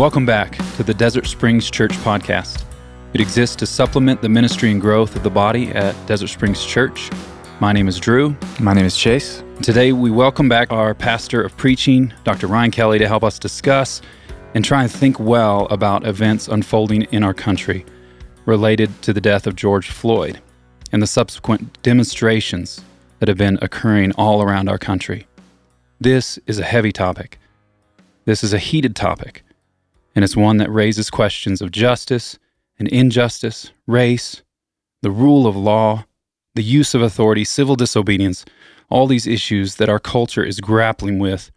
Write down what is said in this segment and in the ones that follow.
Welcome back to the Desert Springs Church podcast. It exists to supplement the ministry and growth of the body at Desert Springs Church. My name is Drew. My name is Chase. Today, we welcome back our pastor of preaching, Dr. Ryan Kelly, to help us discuss and try and think well about events unfolding in our country related to the death of George Floyd and the subsequent demonstrations that have been occurring all around our country. This is a heavy topic. This is a heated topic, and it's one that raises questions of justice and injustice, race, the rule of law, the use of authority, civil disobedience, all these issues that our culture is grappling with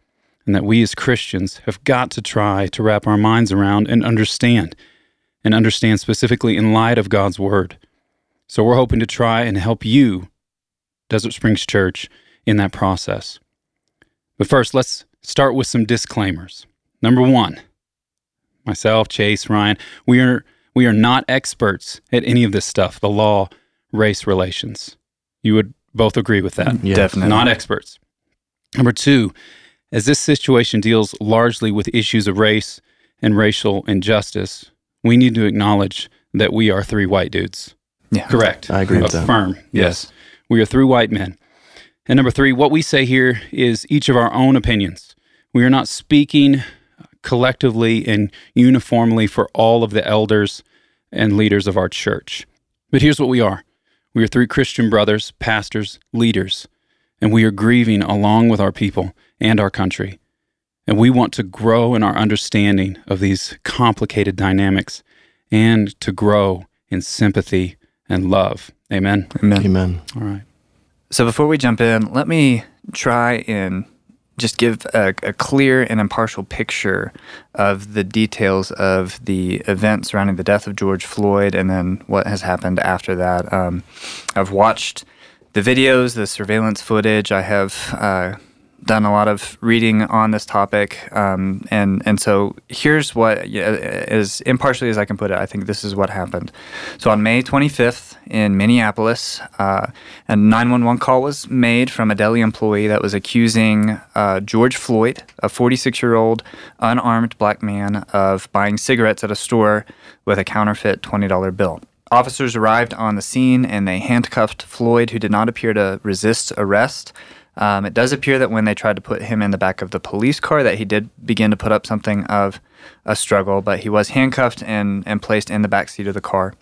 and that we as Christians have got to try to wrap our minds around and understand, and understand specifically in light of God's Word. So we're hoping to try and help you, Desert Springs Church, in that process. But first, let's start with some disclaimers. Number one, myself, Chase, Ryan, we are we are not experts at any of this stuff, the law, race relations. You would both agree with that. Yes. Definitely. Not experts. Number two, as this situation deals largely with issues of race and racial injustice, we need to acknowledge that we are three white dudes. Yeah. Correct. I agree with that. Affirm. Yes. We are three white men. And number three, what we say here is each of our own opinions. We are not speaking collectively and uniformly for all of the elders and leaders of our church. But here's what we are we are three Christian brothers, pastors, leaders, and we are grieving along with our people and our country. And we want to grow in our understanding of these complicated dynamics and to grow in sympathy and love. Amen. Amen. Amen. All right. So before we jump in, let me try and just give a, a, clear and impartial picture of the details of the events surrounding the death of George Floyd and then what has happened after that. Um, I've watched the videos, the surveillance footage. I have uh, done a lot of reading on this topic, um, and and so here's what as impartially as I can put it. I think this is what happened. So on May 25th in Minneapolis, uh, a 911 call was made from a deli employee that was accusing uh, George Floyd, a 46-year-old unarmed black man, of buying cigarettes at a store with a counterfeit $20 bill. Officers arrived on the scene and they handcuffed Floyd, who did not appear to resist arrest. Um, it does appear that when they tried to put him in the back of the police car, that he did begin to put up something of a struggle, but he was handcuffed and, and placed in the back seat of the car.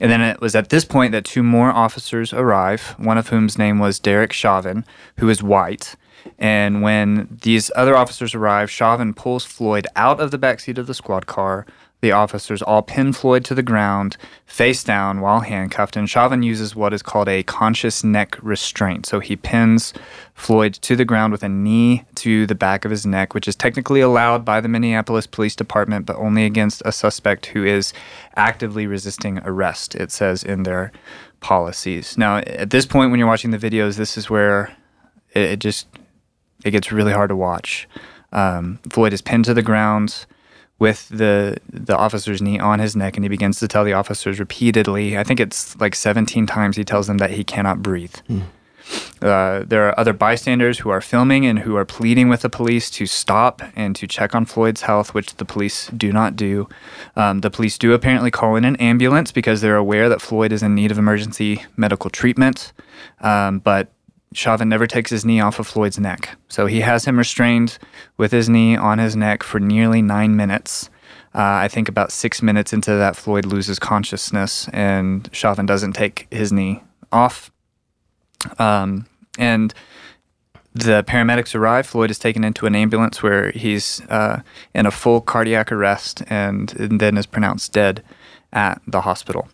And then it was at this point that two more officers arrive, one of whom's name was Derek Chauvin, who is white. And when these other officers arrive, Chauvin pulls Floyd out of the back seat of the squad car, the officers all pin Floyd to the ground, face down while handcuffed, and Chauvin uses what is called a conscious neck restraint. So he pins Floyd to the ground with a knee to the back of his neck, which is technically allowed by the Minneapolis Police Department, but only against a suspect who is actively resisting arrest, it says in their policies. Now, at this point, when you're watching the videos, this is where it, it just it gets really hard to watch. Um, Floyd is pinned to the ground with the the officer's knee on his neck and he begins to tell the officers repeatedly i think it's like 17 times he tells them that he cannot breathe. Mm. uh, there are other bystanders who are filming and who are pleading with the police to stop and to check on floyd's health which the police do not do. Um, the police do apparently call in an ambulance because they're aware that floyd is in need of emergency medical treatment. Um, but Chauvin never takes his knee off of Floyd's neck. So he has him restrained with his knee on his neck for nearly nine minutes. Uh, I think about six minutes into that, Floyd loses consciousness and Chauvin doesn't take his knee off. Um, and the paramedics arrive. Floyd is taken into an ambulance where he's uh, in a full cardiac arrest and, and then is pronounced dead at the hospital.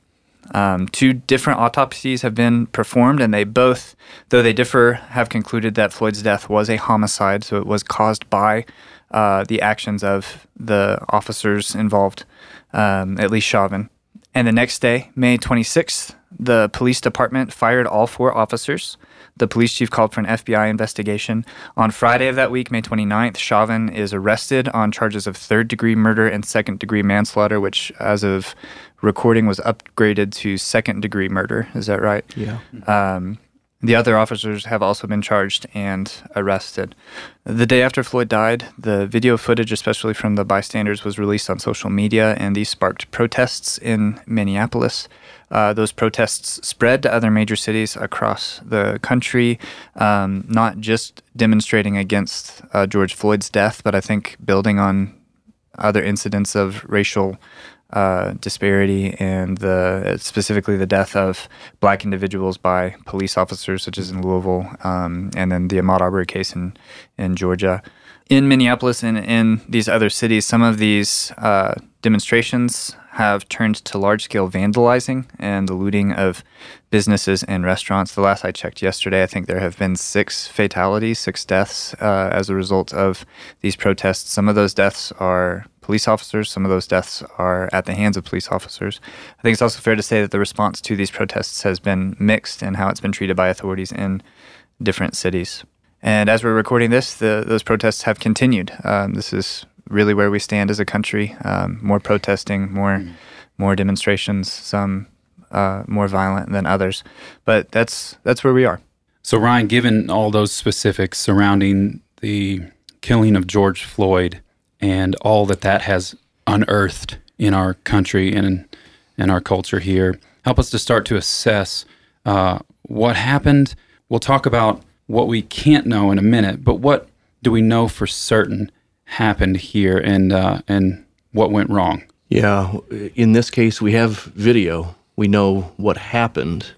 Um, two different autopsies have been performed, and they both, though they differ, have concluded that Floyd's death was a homicide, so it was caused by uh, the actions of the officers involved, um, at least Chauvin. And the next day, May 26th, the police department fired all four officers. The police chief called for an FBI investigation. On Friday of that week, May 29th, Chauvin is arrested on charges of third degree murder and second degree manslaughter, which, as of recording, was upgraded to second degree murder. Is that right? Yeah. Um, The other officers have also been charged and arrested. The day after Floyd died, the video footage, especially from the bystanders, was released on social media, and these sparked protests in Minneapolis. Uh, those protests spread to other major cities across the country, um, not just demonstrating against uh, George Floyd's death, but I think building on other incidents of racial uh, disparity and the specifically the death of black individuals by police officers, such as in Louisville, um, and then the Ahmaud Arbery case in in Georgia. In Minneapolis and in these other cities, some of these uh, demonstrations have turned to large scale vandalizing and the looting of businesses and restaurants. The last I checked yesterday, I think there have been six fatalities, six deaths uh, as a result of these protests. Some of those deaths are police officers, some of those deaths are at the hands of police officers. I think it's also fair to say that the response to these protests has been mixed in how it's been treated by authorities in different cities. And as we're recording this, the, those protests have continued. Um, this is really where we stand as a country. Um, more protesting, more mm. more demonstrations, some uh, more violent than others, but that's that's where we are. So Ryan, given all those specifics surrounding the killing of George Floyd and all that that has unearthed in our country and in, in our culture here, help us to start to assess uh, what happened. We'll talk about what we can't know in a minute, but what do we know for certain happened here and uh, and what went wrong? Yeah, in this case, we have video. We know what happened.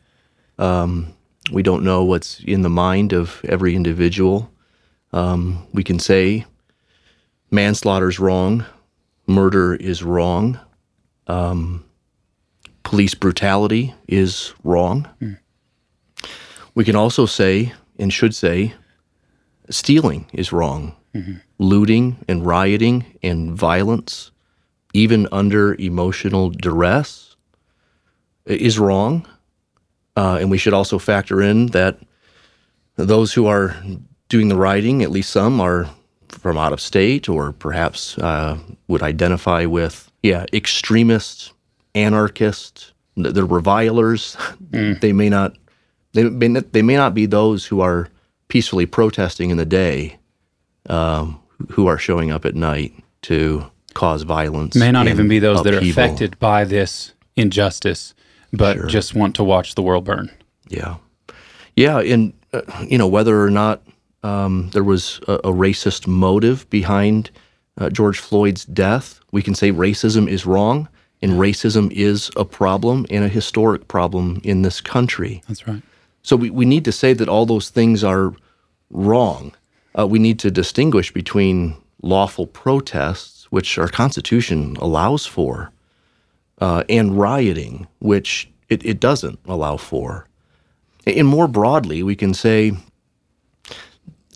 Um, we don't know what's in the mind of every individual. Um, we can say manslaughter is wrong, murder is wrong, um, police brutality is wrong. Mm. We can also say, and should say, stealing is wrong. Mm-hmm. Looting and rioting and violence, even under emotional duress, is wrong. Uh, and we should also factor in that those who are doing the rioting, at least some, are from out of state or perhaps uh, would identify with, yeah, extremists, anarchists, the revilers. Mm. They may not, they may not, they may not be those who are peacefully protesting in the day, um, who are showing up at night to cause violence. May not even be those upheaval. that are affected by this injustice, but sure. just want to watch the world burn. Yeah, yeah, and uh, you know whether or not um, there was a, a, racist motive behind uh, George Floyd's death, we can say racism is wrong, and racism is a problem and a historic problem in this country. That's right. So we, we need to say that all those things are wrong. Uh, we need to distinguish between lawful protests, which our Constitution allows for, uh, and rioting, which it, it doesn't allow for. And more broadly, we can say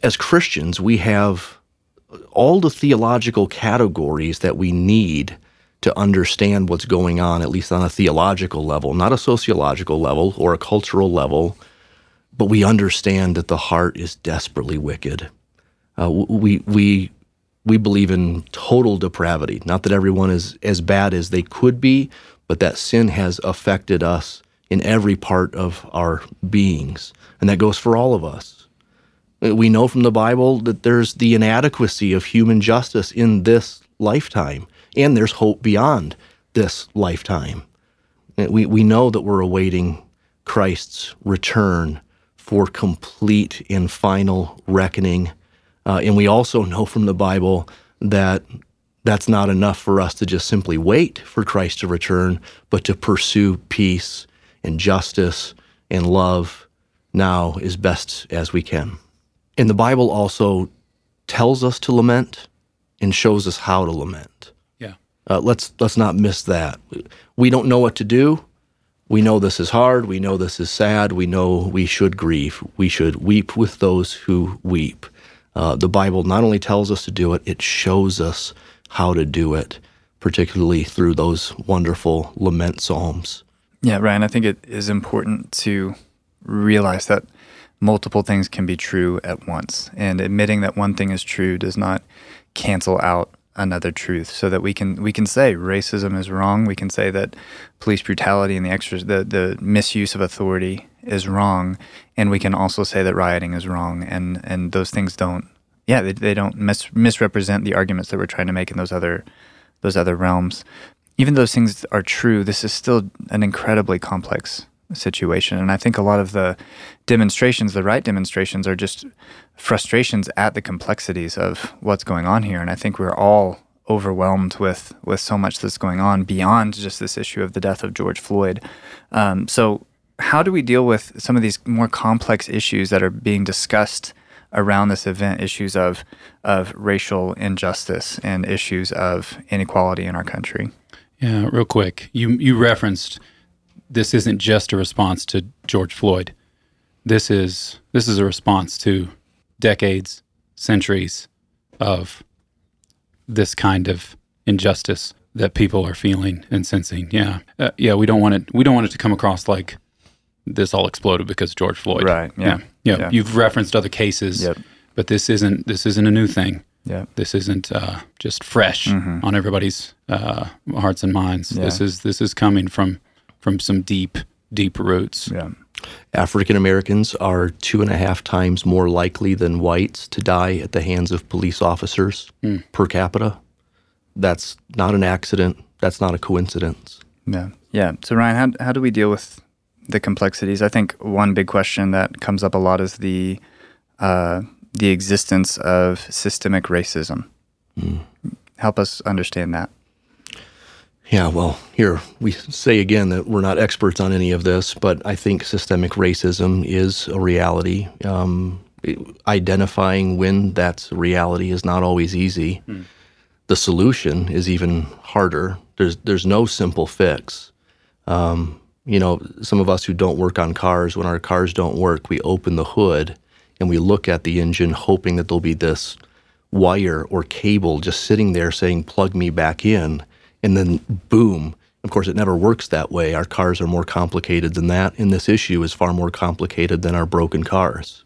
as Christians, we have all the theological categories that we need to understand what's going on, at least on a theological level, not a sociological level or a cultural level, but we understand that the heart is desperately wicked. Uh, we we we believe in total depravity. Not that everyone is as bad as they could be, but that sin has affected us in every part of our beings, and that goes for all of us. Uh, we know from the Bible that there's the inadequacy of human justice in this lifetime, and there's hope beyond this lifetime. Uh, we, we know that we're awaiting Christ's return for complete and final reckoning. Uh, and we also know from the Bible that that's not enough for us to just simply wait for Christ to return, but to pursue peace and justice and love now as best as we can. And the Bible also tells us to lament and shows us how to lament. Yeah. Uh, let's let's not miss that. We don't know what to do. We know this is hard. We know this is sad. We know we should grieve. We should weep with those who weep. Uh, the Bible not only tells us to do it, it shows us how to do it, particularly through those wonderful lament psalms. Yeah, Ryan, I think it is important to realize that multiple things can be true at once. And admitting that one thing is true does not cancel out another truth so that we can we can say racism is wrong we can say that police brutality and the extra the, the misuse of authority is wrong, and we can also say that rioting is wrong, and and those things don't. Yeah, they, they don't mis- misrepresent the arguments that we're trying to make in those other those other realms. Even those things are true, this is still an incredibly complex situation. And I think a lot of the demonstrations, the right demonstrations, are just frustrations at the complexities of what's going on here. And I think we're all overwhelmed with with so much that's going on beyond just this issue of the death of George Floyd. Um, so, how do we deal with some of these more complex issues that are being discussed around this event? Issues of of racial injustice and issues of inequality in our country. Yeah, real quick, you you referenced this isn't just a response to George Floyd. This is this is a response to decades, centuries of this kind of injustice that people are feeling and sensing. Yeah, uh, yeah. We don't want it. We don't want it to come across like this all exploded because George Floyd. Right. Yeah. Yeah. yeah. You've referenced other cases, yep. but this isn't. This isn't a new thing. Yeah. This isn't uh, just fresh mm-hmm. on everybody's uh, hearts and minds. Yeah. This is this is coming from from some deep deep roots. Yeah. African Americans are two and a half times more likely than whites to die at the hands of police officers mm. per capita. That's not an accident. That's not a coincidence. Yeah. Yeah. So, Ryan, how, how do we deal with the complexities? I think one big question that comes up a lot is the, uh, the existence of systemic racism. Mm. Help us understand that. Yeah, well, here we say again that we're not experts on any of this, but I think systemic racism is a reality. Um, identifying when that's reality is not always easy. Hmm. The solution is even harder. There's there's no simple fix. Um, you know, some of us who don't work on cars, when our cars don't work, we open the hood and we look at the engine, hoping that there'll be this wire or cable just sitting there saying, "Plug me back in." and then boom. Of course, it never works that way. Our cars are more complicated than that, and this issue is far more complicated than our broken cars.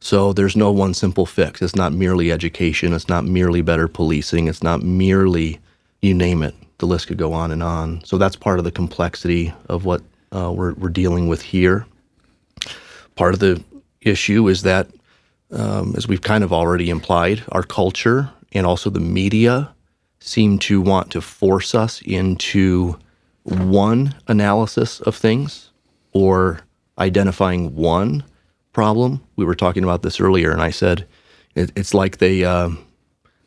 So there's no one simple fix. It's not merely education. It's not merely better policing. It's not merely, you name it. The list could go on and on. So that's part of the complexity of what uh, we're, we're dealing with here. Part of the issue is that, um, as we've kind of already implied, our culture and also the media seem to want to force us into one analysis of things or identifying one problem. We were talking about this earlier, and I said it, it's like they, uh,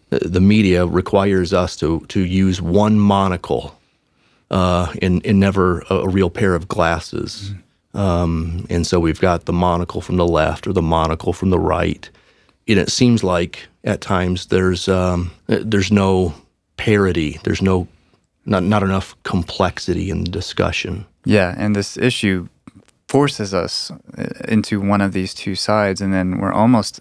the media requires us to, to use one monocle uh, and, and never a, a, real pair of glasses. Mm-hmm. Um, and so we've got the monocle from the left or the monocle from the right. And it seems like at times there's um, there's no parity. There's no not not enough complexity in the discussion. Yeah, and this issue forces us uh, into one of these two sides, and then we're almost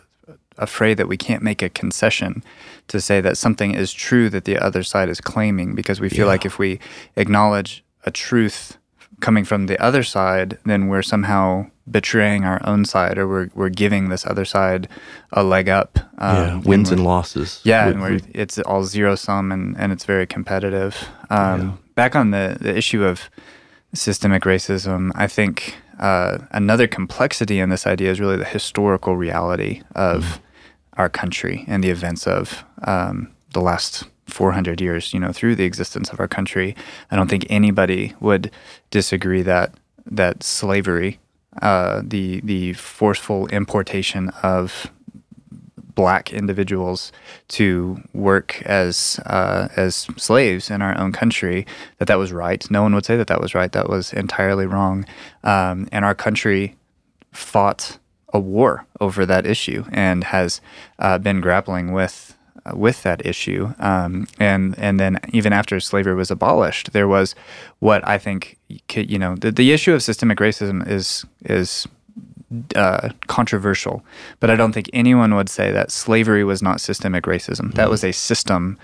afraid that we can't make a concession to say that something is true that the other side is claiming because we feel yeah. like if we acknowledge a truth coming from the other side, then we're somehow betraying our own side, or we're we're giving this other side a leg up. Um, yeah, wins and losses. Yeah, and we're, it's all zero sum, and and it's very competitive. Um, yeah. Back on the the issue of systemic racism, I think uh, another complexity in this idea is really the historical reality of mm. Our country and the events of um, the last 400 years, you know, through the existence of our country. I don't think anybody would disagree that that slavery, uh, the the forceful importation of black individuals to work as uh, as slaves in our own country, that that was right. No one would say that that was right. That was entirely wrong. Um, and our country fought a war over that issue and has uh, been grappling with uh, with that issue. Um, and and then even after slavery was abolished, there was what I think you know the, the issue of systemic racism is is uh, controversial, but I don't think anyone would say that slavery was not systemic racism. That mm-hmm. was a system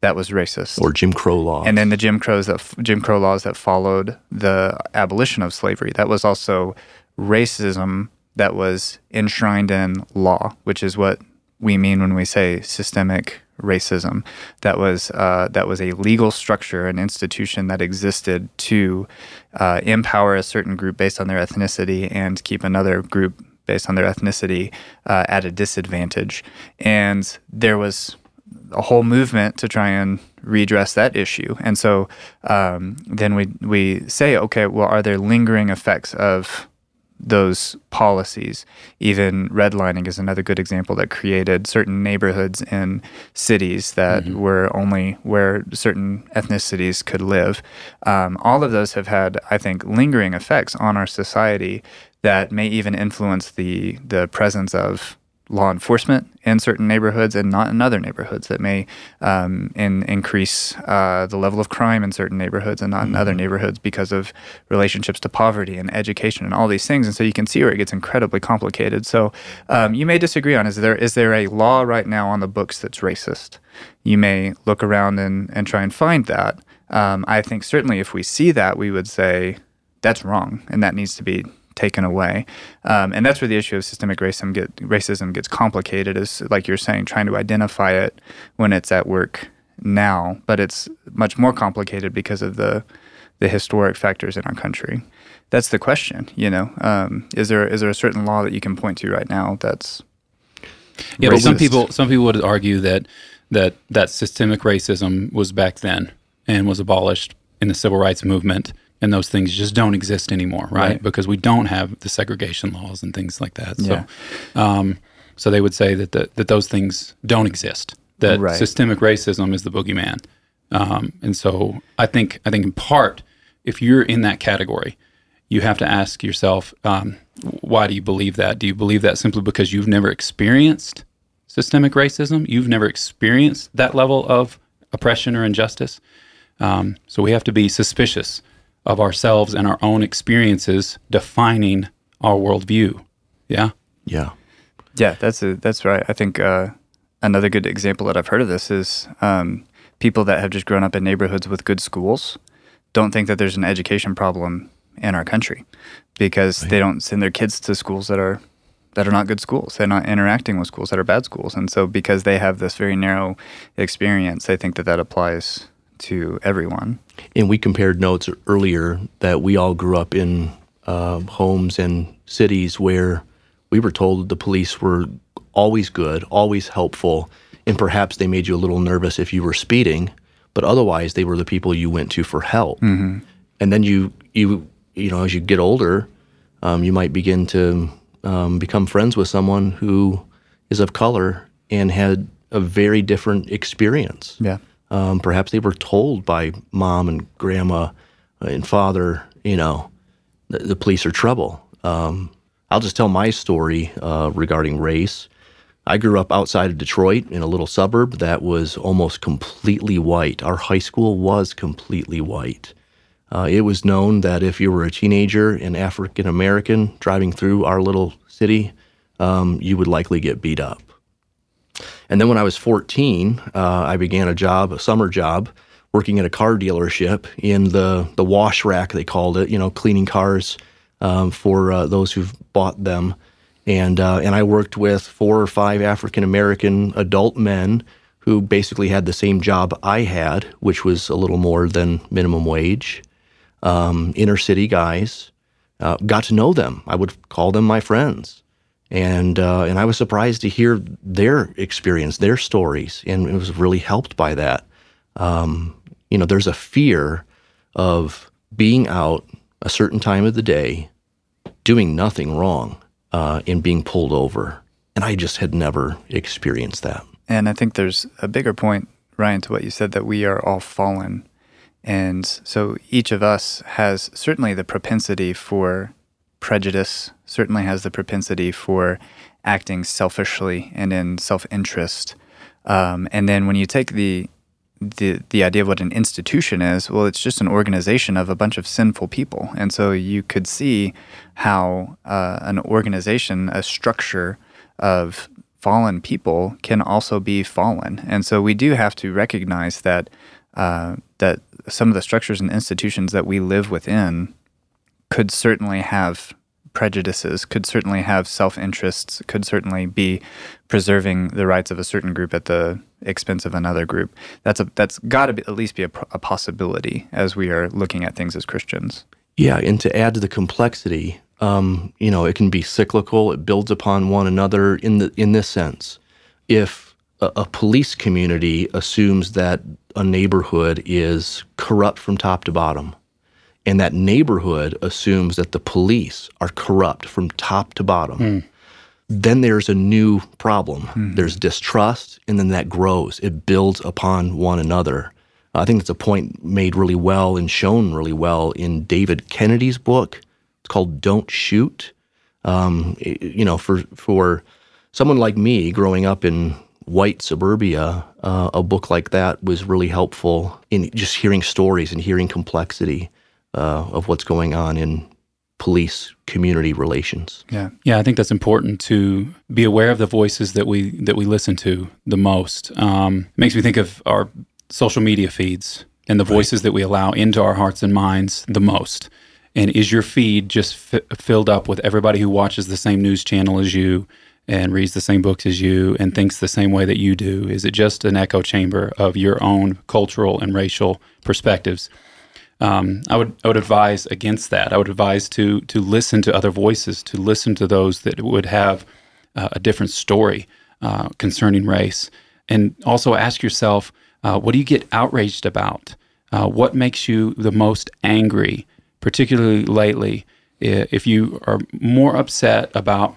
that was racist, or Jim Crow laws, and then the Jim Crows that Jim Crow laws that followed the abolition of slavery. That was also racism that was enshrined in law, which is what we mean when we say systemic racism. That was uh, that was a legal structure, an institution that existed to uh, empower a certain group based on their ethnicity and keep another group based on their ethnicity uh, at a disadvantage. And there was a whole movement to try and redress that issue. And so um, then we we say, okay, well, are there lingering effects of those policies. Even redlining is another good example that created certain neighborhoods in cities that mm-hmm. were only where certain ethnicities could live. Um, all of those have had, I think, lingering effects on our society that may even influence the the presence of law enforcement in certain neighborhoods and not in other neighborhoods that may um, in, increase uh, the level of crime in certain neighborhoods and not mm-hmm. in other mm-hmm. neighborhoods because of relationships to poverty and education and all these things. And so you can see where it gets incredibly complicated. So um, you may disagree on is there is there a law right now on the books that's racist? You may look around and, and try and find that. Um, I think certainly if we see that, we would say that's wrong and that needs to be taken away. Um, and that's where the issue of systemic racism, get, racism gets complicated, is like you're saying, trying to identify it when it's at work now. But it's much more complicated because of the the historic factors in our country. That's the question. You know, um, is there is there a certain law that you can point to right now that's yeah, but some people some people would argue that that that systemic racism was back then and was abolished in the civil rights movement and those things just don't exist anymore, right? right? Because we don't have the segregation laws and things like that. Yeah. So, um, so they would say that the, that those things don't exist. That right. systemic racism is the boogeyman, um, and so I think I think in part, if you're in that category, you have to ask yourself, um, why do you believe that? Do you believe that simply because you've never experienced systemic racism? You've never experienced that level of oppression or injustice. Um, so we have to be suspicious of ourselves and our own experiences defining our worldview. Yeah. Yeah. Yeah, that's a, that's right. I think uh, another good example that I've heard of this is um, people that have just grown up in neighborhoods with good schools don't think that there's an education problem in our country because right. they don't send their kids to schools that are that are not good schools. They're not interacting with schools that are bad schools, and so because they have this very narrow experience, they think that that applies to everyone. And we compared notes earlier that we all grew up in uh, homes and cities where we were told the police were always good, always helpful, and perhaps they made you a little nervous if you were speeding, but otherwise they were the people you went to for help. Mm-hmm. And then you you you know as you get older, um, you might begin to um, become friends with someone who is of color and had a very different experience. Yeah. Um, perhaps they were told by mom and grandma and father, you know, the, the police are trouble. Um, I'll just tell my story uh, regarding race. I grew up outside of Detroit in a little suburb that was almost completely white. Our high school was completely white. Uh, it was known that if you were a teenager and African American driving through our little city, um, you would likely get beat up. And then when I was 14, uh, I began a job, a summer job, working at a car dealership in the the wash rack they called it, you know, cleaning cars um, for uh, those who've bought them. And uh, and I worked with four or five African American adult men who basically had the same job I had, which was a little more than minimum wage. Um, inner city guys. Uh, got to know them. I would call them my friends and uh, and I was surprised to hear their experience, their stories, and it was really helped by that. Um, you know, there's a fear of being out a certain time of the day, doing nothing wrong, uh, and being pulled over, and I just had never experienced that. And I think there's a bigger point, Ryan, to what you said that we are all fallen. And so each of us has certainly the propensity for prejudice, certainly has the propensity for acting selfishly and in self interest. Um, and then when you take the the the idea of what an institution is, well, it's just an organization of a bunch of sinful people, and so you could see how uh, an organization, a structure of fallen people, can also be fallen, and so we do have to recognize that uh, that some of the structures and institutions that we live within could certainly have prejudices, could certainly have self interests, could certainly be preserving the rights of a certain group at the expense of another group. That's a that's got to at least be a, a possibility as we are looking at things as Christians. Yeah, and to add to the complexity, um, you know, it can be cyclical. It builds upon one another in the in this sense. If a, a police community assumes that a neighborhood is corrupt from top to bottom, and that neighborhood assumes that the police are corrupt from top to bottom, mm. then there's a new problem. Mm-hmm. There's distrust, and then that grows. It builds upon one another. I think it's a point made really well and shown really well in David Kennedy's book. It's called "Don't Shoot." Um, you know, for for someone like me growing up in white suburbia, uh, a book like that was really helpful in just hearing stories and hearing complexity uh, of what's going on in police community relations. Yeah. Yeah, I think that's important to be aware of the voices that we that we listen to the most. Um, makes me think of our social media feeds and the voices right. that we allow into our hearts and minds the most. And is your feed just f- filled up with everybody who watches the same news channel as you and reads the same books as you and thinks the same way that you do? Is it just an echo chamber of your own cultural and racial perspectives? Um, I would I would advise against that. I would advise to to listen to other voices, to listen to those that would have uh, a different story uh, concerning race, and also ask yourself, uh, what do you get outraged about? Uh, what makes you the most angry, particularly lately? If you are more upset about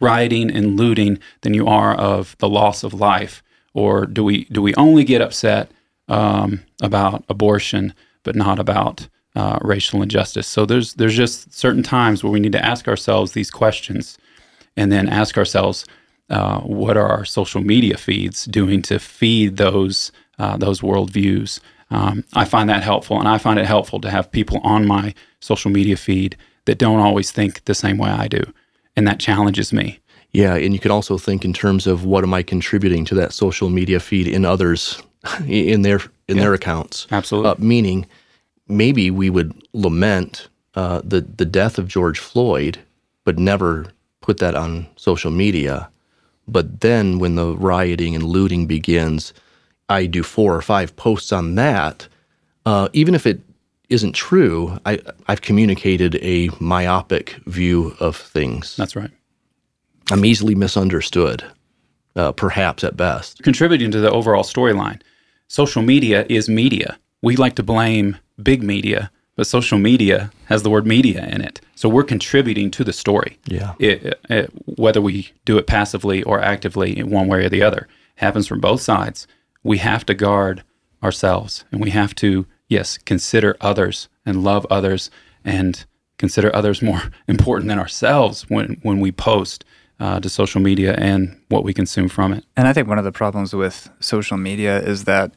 rioting and looting than you are of the loss of life? Or do we do we only get upset um, about abortion, but not about uh, racial injustice? So there's there's just certain times where we need to ask ourselves these questions, and then ask ourselves, uh, what are our social media feeds doing to feed those uh, those worldviews? Um, I find that helpful, and I find it helpful to have people on my social media feed that don't always think the same way I do and that challenges me. Yeah, and you can also think in terms of what am I contributing to that social media feed in others in their in yeah, their accounts. Absolutely. Uh, meaning, maybe we would lament uh, the the death of George Floyd, but never put that on social media. But then, when the rioting and looting begins, I do four or five posts on that. Uh, even if it isn't true, I, I've communicated a myopic view of things. That's right. I'm easily misunderstood, uh, perhaps at best. Contributing to the overall storyline, social media is media. We like to blame big media, but social media has the word media in it. So we're contributing to the story. Yeah. It, it, whether we do it passively or actively in one way or the other, happens from both sides. We have to guard ourselves and we have to yes, consider others and love others and consider others more important than ourselves when, when we post uh, to social media and what we consume from it. And I think one of the problems with social media is that,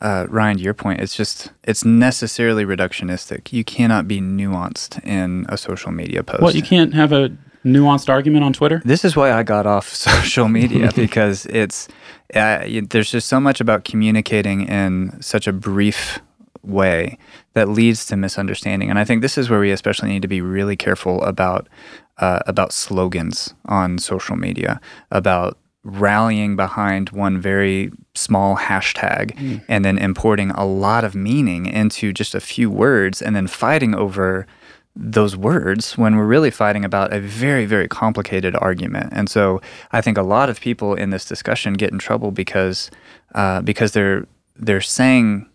uh, Ryan, to your point, it's just, it's necessarily reductionistic. You cannot be nuanced in a social media post. Well, you can't have a nuanced argument on Twitter? This is why I got off social media because it's, uh, there's just so much about communicating in such a brief way that leads to misunderstanding. And I think this is where we especially need to be really careful about uh, about slogans on social media, about rallying behind one very small hashtag mm. and then importing a lot of meaning into just a few words and then fighting over those words when we're really fighting about a very very complicated argument and so i think a lot of people in this discussion get in trouble because uh, because they're they're saying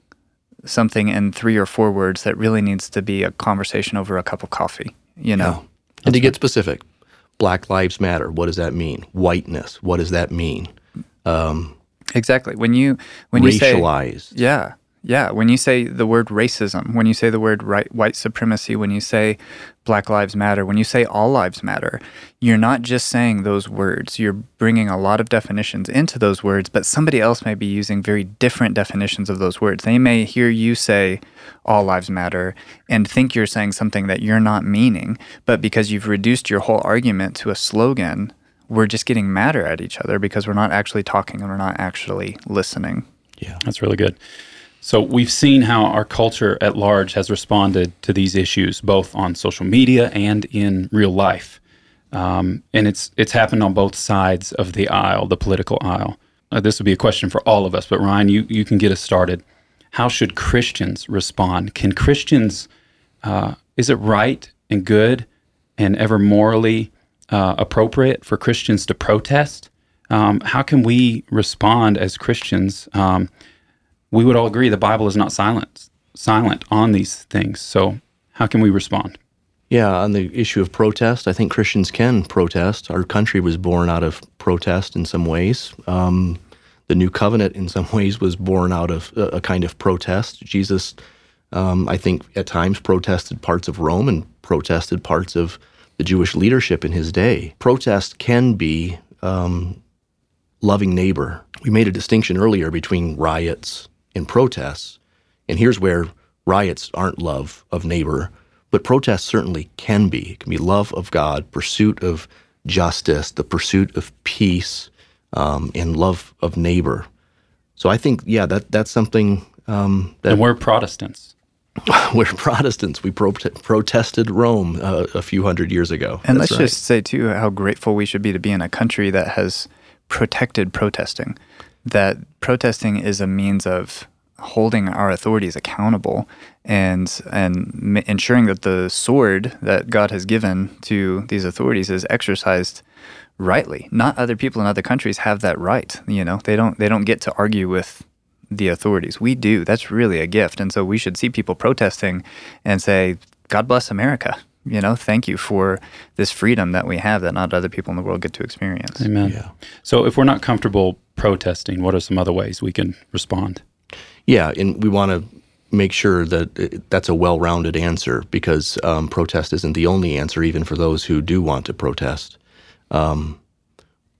something in three or four words that really needs to be a conversation over a cup of coffee, you know? Yeah. And to get specific, Black Lives Matter, what does that mean? Whiteness, what does that mean? Um, exactly. When you when you racialized. say yeah, yeah, when you say the word racism, when you say the word right, white supremacy, when you say Black Lives Matter, when you say all lives matter, you're not just saying those words. You're bringing a lot of definitions into those words, but somebody else may be using very different definitions of those words. They may hear you say all lives matter and think you're saying something that you're not meaning, but because you've reduced your whole argument to a slogan, we're just getting madder at each other because we're not actually talking and we're not actually listening. Yeah. That's really good. So we've seen how our culture at large has responded to these issues, both on social media and in real life. Um, and it's it's happened on both sides of the aisle, the political aisle. Uh, this would be a question for all of us, but Ryan, you, you can get us started. How should Christians respond? Can Christians, uh, is it right and good and ever morally uh, appropriate for Christians to protest? Um, how can we respond as Christians? Um, we would all agree the Bible is not silent silent on these things. So how can we respond? Yeah, on the issue of protest, I think Christians can protest. Our country was born out of protest in some ways. Um, the new covenant, in some ways, was born out of a, kind of protest. Jesus, um, I think, at times protested parts of Rome and protested parts of the Jewish leadership in his day. Protest can be um, loving neighbor. We made a distinction earlier between riots and protests, and here's where riots aren't love of neighbor but protests certainly can be. It can be love of God, pursuit of justice, the pursuit of peace, um, and love of neighbor. So I think, yeah, that that's something um, that and we're Protestants. we're Protestants. We pro- protested Rome uh, a few hundred years ago. And that's let's right. just say too how grateful we should be to be in a country that has protected protesting. That protesting is a means of holding our authorities accountable and and ensuring that the sword that God has given to these authorities is exercised rightly. Not other people in other countries have that right. You know, they don't they don't get to argue with the authorities. We do. That's really a gift. And so we should see people protesting and say, God bless America. You know, thank you for this freedom that we have that not other people in the world get to experience. Amen. Yeah. So if we're not comfortable protesting, what are some other ways we can respond? Yeah, and we want to make sure that that's a well-rounded answer because um, protest isn't the only answer, even for those who do want to protest. Um,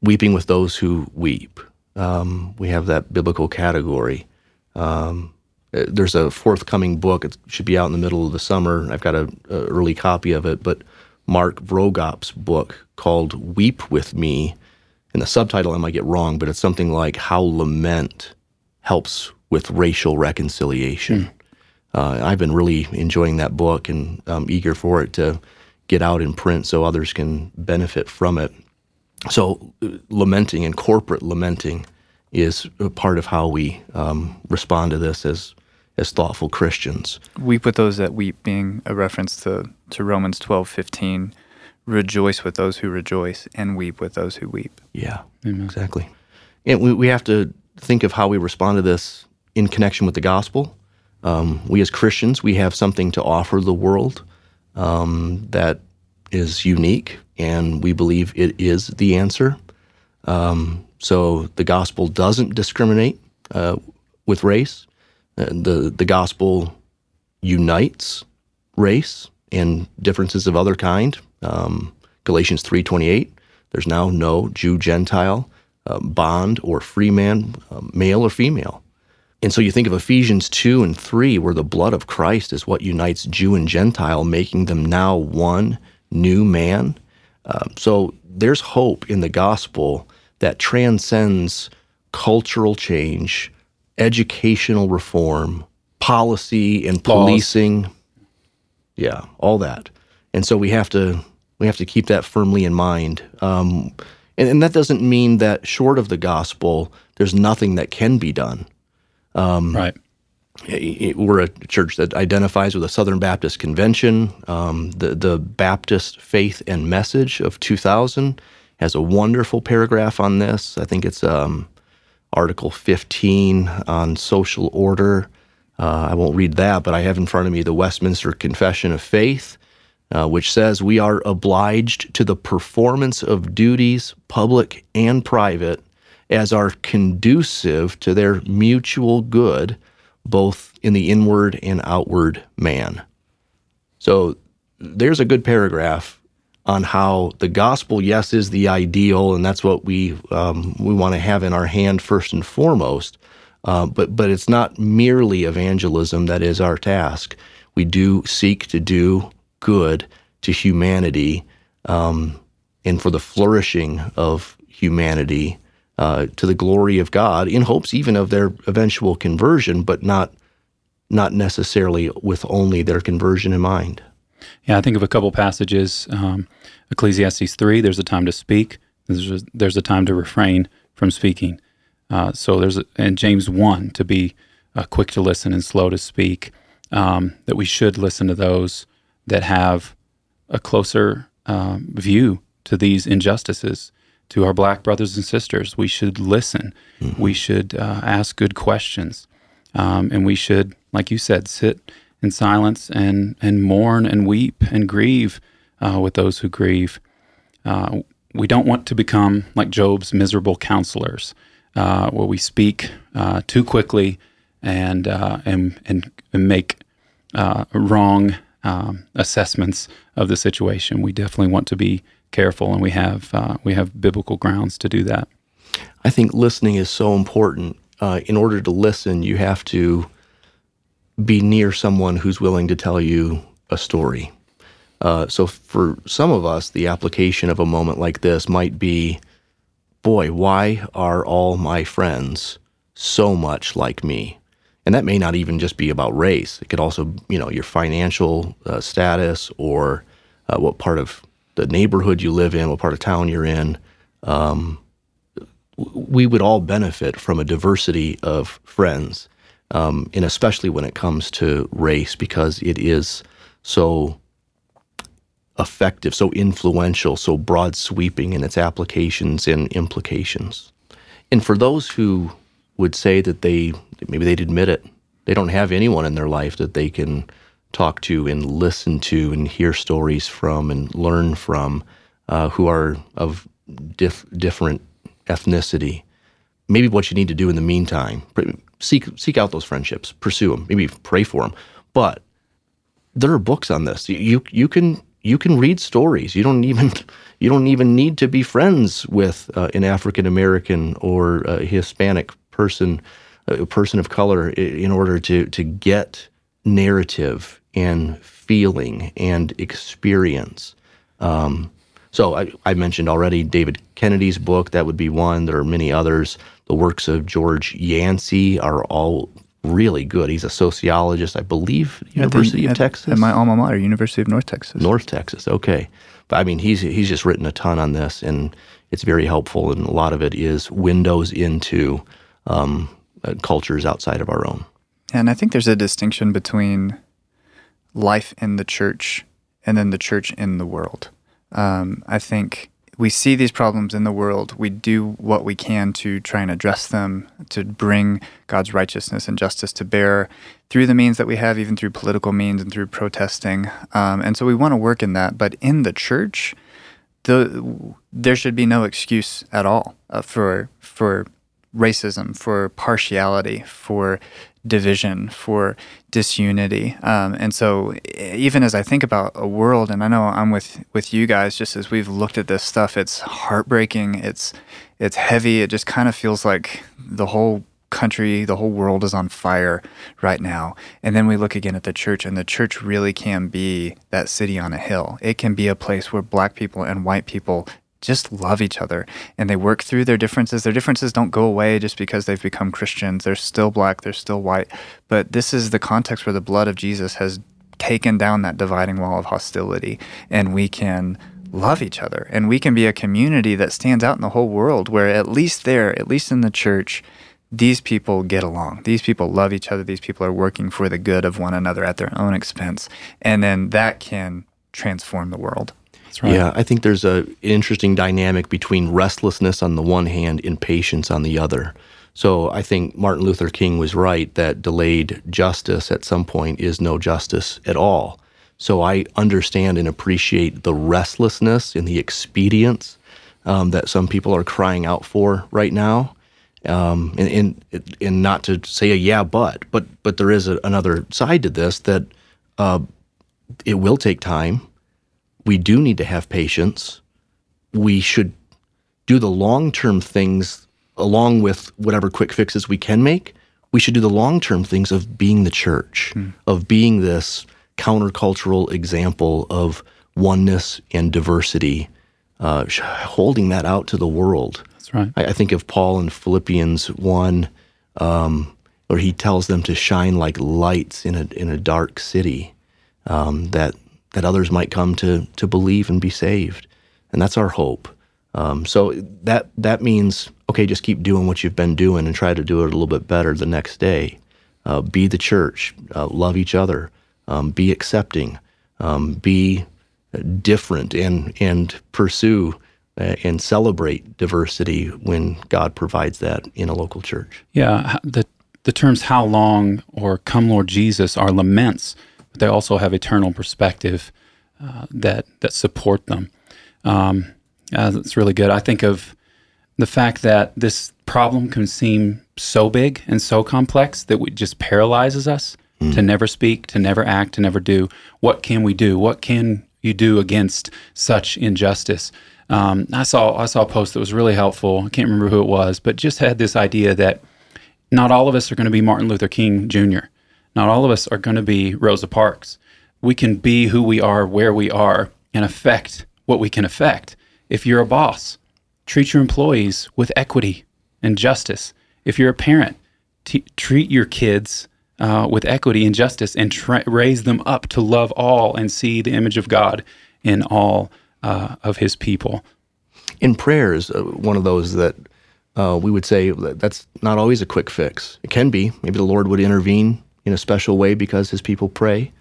weeping with those who weep. Um, we have that biblical category. Um, uh, there's a forthcoming book. It should be out in the middle of the summer. I've got an early copy of it, but Mark Vroegop's book called "Weep with Me," and the subtitle I might get wrong, but it's something like "How Lament Helps with racial reconciliation. Mm. Uh, I've been really enjoying that book and I'm eager for it to get out in print so others can benefit from it. So, uh, lamenting and corporate lamenting is a part of how we um, respond to this as as thoughtful Christians. Weep with those that weep, being a reference to, to Romans twelve fifteen. Rejoice with those who rejoice, and weep with those who weep. Yeah, Amen. exactly. And we, we have to think of how we respond to this in connection with the gospel. Um, we as Christians, we have something to offer the world um, that is unique, and we believe it is the answer. Um, so the gospel doesn't discriminate uh, with race. Uh, the the gospel unites race and differences of other kind. Um, Galatians three twenty eight. There's now no Jew Gentile, uh, bond or free man, uh, male or female. And so you think of Ephesians 2 and 3, where the blood of Christ is what unites Jew and Gentile, making them now one new man. Uh, so there's hope in the gospel that transcends cultural change, educational reform, policy and policing. Laws. Yeah, all that. And so we have to we have to keep that firmly in mind. Um, and, and that doesn't mean that short of the gospel, there's nothing that can be done. Um, right. We're a church that identifies with the Southern Baptist Convention. Um, the the Baptist Faith and Message of 2000 has a wonderful paragraph on this. I think it's um, Article 15 on social order. Uh, I won't read that, but I have in front of me the Westminster Confession of Faith, uh, which says we are obliged to the performance of duties, public and private, as are conducive to their mutual good, both in the inward and outward man. So there's a good paragraph on how the gospel, yes, is the ideal, and that's what we um, we want to have in our hand first and foremost. Uh, but but it's not merely evangelism that is our task. We do seek to do good to humanity um, and for the flourishing of humanity uh, to the glory of God in hopes even of their eventual conversion, but not not necessarily with only their conversion in mind. Yeah, I think of a couple passages. Um, Ecclesiastes 3, there's a time to speak, there's a, there's a time to refrain from speaking. Uh, so there's, a, and James 1, to be uh, quick to listen and slow to speak, um, that we should listen to those that have a closer um, view to these injustices to our black brothers and sisters. We should listen. Mm-hmm. We should uh, ask good questions. Um, and we should, like you said, sit in silence and, and mourn and weep and grieve uh, with those who grieve. Uh, we don't want to become like Job's miserable counselors, uh, where we speak uh, too quickly and, uh, and, and, and make wrong um, assessments of the situation. We definitely want to be careful, and we have uh, we have biblical grounds to do that. I think listening is so important. Uh, in order to listen, you have to be near someone who's willing to tell you a story. Uh, so, for some of us, the application of a moment like this might be, "Boy, why are all my friends so much like me?" And that may not even just be about race. It could also, you know, your financial uh, status or uh, what part of the neighborhood you live in, what part of town you're in. Um, we would all benefit from a diversity of friends, um, and especially when it comes to race, because it is so effective, so influential, so broad sweeping in its applications and implications. And for those who would say that they maybe they'd admit it, they don't have anyone in their life that they can talk to and listen to and hear stories from and learn from uh, who are of dif- different ethnicity. Maybe what you need to do in the meantime, seek seek out those friendships, pursue them, maybe pray for them. But there are books on this. You you can you can read stories. You don't even you don't even need to be friends with uh, an African American or a Hispanic person, a person of color, in order to to get narrative and feeling and experience. Um, so I, I, mentioned already David Kennedy's book. That would be one. There are many others. The works of George Yancey are all really good. He's a sociologist, I believe, University of at, Texas. At my alma mater, University of North Texas. North Texas. Okay, but I mean, he's he's just written a ton on this, and it's very helpful. And a lot of it is windows into um, uh, cultures outside of our own. And I think there's a distinction between life in the church and then the church in the world. Um, I think we see these problems in the world. We do what we can to try and address them, to bring God's righteousness and justice to bear through the means that we have, even through political means and through protesting. Um, and so we want to work in that. But in the church, the, there should be no excuse at all uh, for for racism, for partiality, for division, for disunity. Um, and so, even as I think about a world, and I know I'm with with you guys, just as we've looked at this stuff, it's heartbreaking. It's it's heavy. It just kind of feels like the whole country, the whole world is on fire right now. And then we look again at the church, and the church really can be that city on a hill. It can be a place where black people and white people just love each other and they work through their differences. Their differences don't go away just because they've become Christians. They're still black, they're still white. But this is the context where the blood of Jesus has taken down that dividing wall of hostility and we can love each other and we can be a community that stands out in the whole world where at least there, at least in the church, these people get along. These people love each other. These people are working for the good of one another at their own expense. And then that can transform the world. Right. Yeah, I think there's a, an interesting dynamic between restlessness on the one hand and patience on the other. So I think Martin Luther King was right that delayed justice at some point is no justice at all. So I understand and appreciate the restlessness and the expedience um, that some people are crying out for right now. Um, and, and, and not to say a yeah, but but but there is a, another side to this that uh, it will take time we do need to have patience. We should do the long term things along with whatever quick fixes we can make. We should do the long term things of being the church, mm. of being this countercultural example of oneness and diversity, uh, holding that out to the world. That's right. I, I, think of Paul in Philippians 1 um, or he tells them to shine like lights in a in a dark city, um, that that others might come to to believe and be saved, and that's our hope. Um, so that that means okay, just keep doing what you've been doing and try to do it a little bit better the next day. Uh, be the church, uh, love each other, um, be accepting, um, be different, and and pursue uh, and celebrate diversity when God provides that in a local church. Yeah, the the terms "how long" or "come, Lord Jesus" are laments, they also have eternal perspective uh, that that support them. Um, uh, that's really good. I think of the fact that this problem can seem so big and so complex that it just paralyzes us mm. to never speak, to never act, to never do. What can we do? What can you do against such injustice? Um, I saw I saw a post that was really helpful. I can't remember who it was, but just had this idea that not all of us are going to be Martin Luther King Jr. Not all of us are going to be Rosa Parks. We can be who we are, where we are, and affect what we can affect. If you're a boss, treat your employees with equity and justice. If you're a parent, t- treat your kids uh, with equity and justice and tra- raise them up to love all and see the image of God in all uh, of His people. In prayers, uh, one of those that uh, we would say that that's not always a quick fix. It can be. Maybe the Lord would intervene in a special way because His people pray.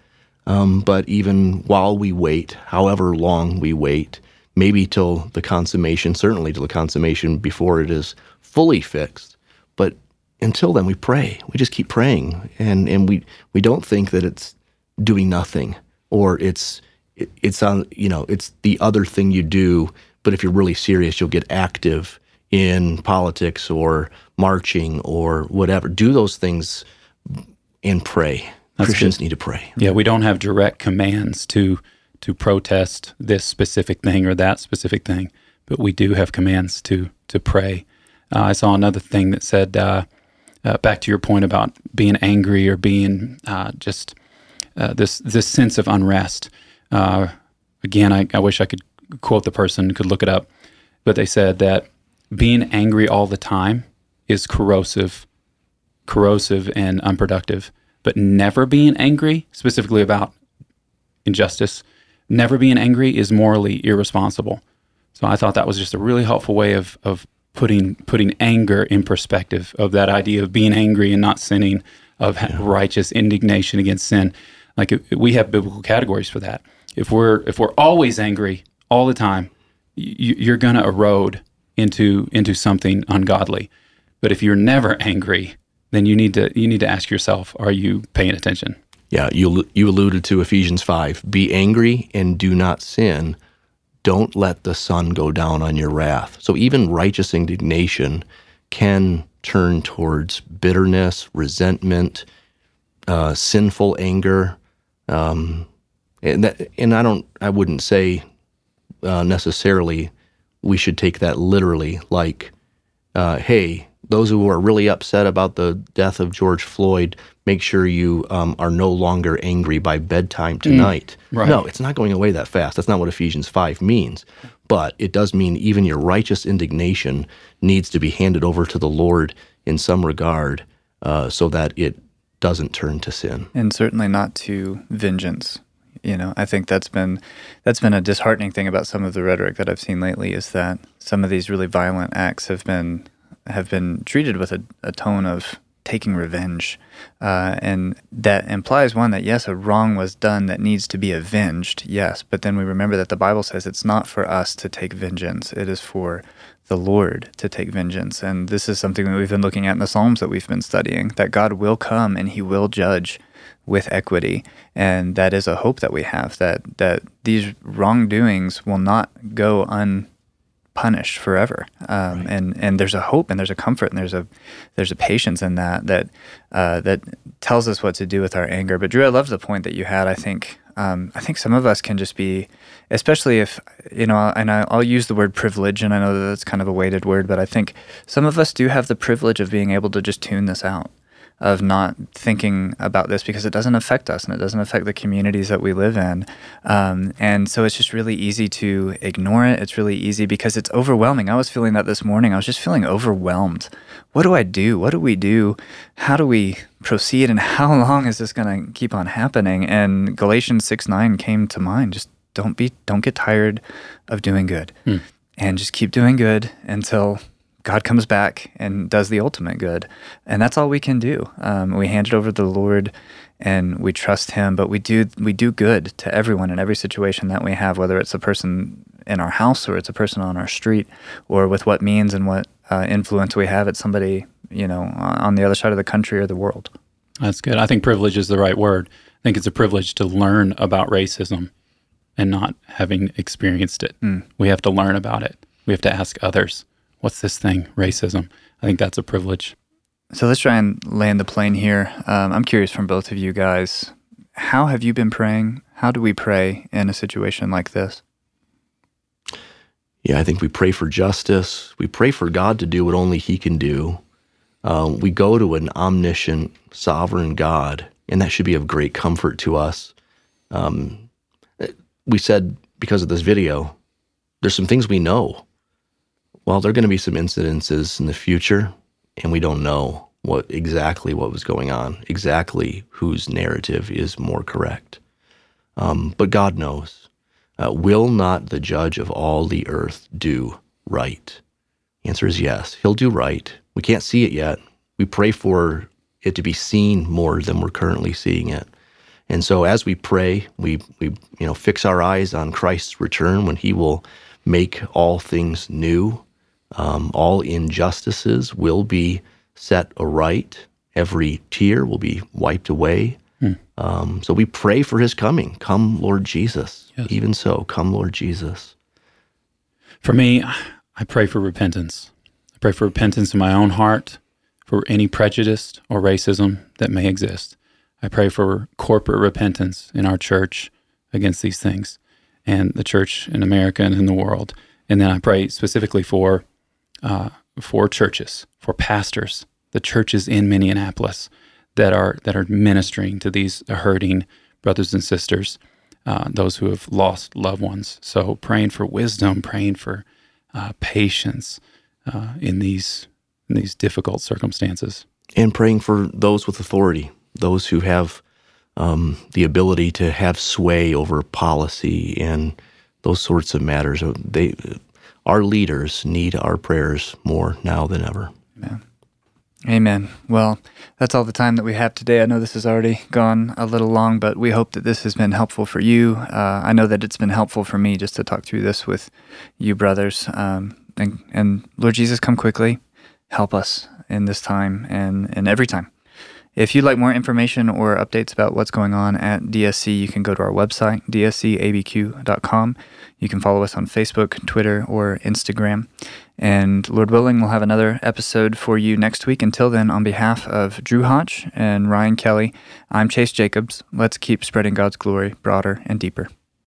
Um, but even while we wait, however long we wait, maybe till the consummation, certainly till the consummation before it is fully fixed. But until then, we pray. We just keep praying, and and we we don't think that it's doing nothing or it's it, it's on you know it's the other thing you do. But if you're really serious, you'll get active in politics or marching or whatever. Do those things and pray. That's Christians good. need to pray. Yeah, we don't have direct commands to to protest this specific thing or that specific thing, but we do have commands to to pray. Uh, I saw another thing that said, uh, uh, back to your point about being angry or being uh, just uh, this this sense of unrest. Uh, again, I, I wish I could quote the person, could look it up, but they said that being angry all the time is corrosive, corrosive and unproductive. But never being angry, specifically about injustice, never being angry is morally irresponsible. So I thought that was just a really helpful way of of putting putting anger in perspective of that idea of being angry and not sinning, of yeah. righteous indignation against sin. Like we have biblical categories for that. If we're if we're always angry all the time, you, are going to erode into into something ungodly. But if you're never angry, then you need to you need to ask yourself, are you paying attention? Yeah, you you alluded to Ephesians 5. Be angry and do not sin. Don't let the sun go down on your wrath. So even righteous indignation can turn towards bitterness, resentment, uh, sinful anger, um, and that, and I don't I wouldn't say uh, necessarily we should take that literally. Like, uh, hey, those who are really upset about the death of George Floyd, make sure you um, are no longer angry by bedtime mm. tonight. Mm, right. No, it's not going away that fast. That's not what Ephesians 5 means. But it does mean even your righteous indignation needs to be handed over to the Lord in some regard uh, so that it doesn't turn to sin. And certainly not to vengeance. You know, I think that's been that's been a disheartening thing about some of the rhetoric that I've seen lately is that some of these really violent acts have been have been treated with a, a tone of taking revenge. Uh, and that implies one that yes, a wrong was done that needs to be avenged, yes. But then we remember that the Bible says it's not for us to take vengeance, it is for the Lord to take vengeance. And this is something that we've been looking at in the Psalms that we've been studying that God will come and he will judge with equity. And that is a hope that we have that, that these wrongdoings will not go un punished forever. Um, right. And and there's a hope and there's a comfort and there's a there's a patience in that that uh, that tells us what to do with our anger. But Drew, I love the point that you had. I think um, I think some of us can just be, especially if you know, and I'll use the word privilege, and I know that that's kind of a weighted word, but I think some of us do have the privilege of being able to just tune this out. Of not thinking about this because it doesn't affect us and it doesn't affect the communities that we live in. Um, and so it's just really easy to ignore it. It's really easy because it's overwhelming. I was feeling that this morning. I was just feeling overwhelmed. What do I do? What do we do? How do we proceed? And how long is this going to keep on happening? And Galatians 6 9 came to mind. Just don't be, don't get tired of doing good. Hmm. And just keep doing good until God comes back and does the ultimate good. And that's all we can do. Um, we hand it over to the Lord and we trust him, but we do we do good to everyone in every situation that we have, whether it's a person in our house or it's a person on our street or with what means and what uh, influence we have at somebody, you know, on the other side of the country or the world. That's good. I think privilege is the right word. I think it's a privilege to learn about racism and not having experienced it. Mm. We have to learn about it. We have to ask others what's this thing, racism? I think that's a privilege. So let's try and land the plane here. Um, I'm curious from both of you guys, how have you been praying? How do we pray in a situation like this? Yeah, I think we pray for justice. We pray for God to do what only He can do. Um, we go to an omniscient, sovereign God, and that should be of great comfort to us. Um, we said because of this video, there's some things we know well, there are going to be some incidences in the future, and we don't know what exactly what was going on, exactly whose narrative is more correct. Um, but God knows. Uh, will not the judge of all the earth do right? The answer is yes. He'll do right. We can't see it yet. We pray for it to be seen more than we're currently seeing it. And so as we pray, we, we you know fix our eyes on Christ's return when he will make all things new um, all injustices will be set aright. Every tear will be wiped away. Hmm. Um, so we pray for his coming. Come, Lord Jesus. Yes. Even so, come, Lord Jesus. For me, I pray for repentance. I pray for repentance in my own heart for any prejudice or racism that may exist. I pray for corporate repentance in our church against these things and the church in America and in the world. And then I pray specifically for uh, for churches, for pastors, the churches in Minneapolis that are that are ministering to these hurting brothers and sisters, uh, those who have lost loved ones. So praying for wisdom, praying for uh, patience uh, in these in these difficult circumstances, and praying for those with authority, those who have um, the ability to have sway over policy and those sorts of matters. They our leaders need our prayers more now than ever. Amen. Amen. Well, that's all the time that we have today. I know this has already gone a little long, but we hope that this has been helpful for you. Uh, I know that it's been helpful for me just to talk through this with you, brothers. Um, and, and Lord Jesus, come quickly. Help us in this time and, and every time. If you'd like more information or updates about what's going on at DSC, you can go to our website, dscabq.com. You can follow us on Facebook, Twitter, or Instagram. And Lord willing, we'll have another episode for you next week. Until then, on behalf of Drew Hodge and Ryan Kelly, I'm Chase Jacobs. Let's keep spreading God's glory broader and deeper.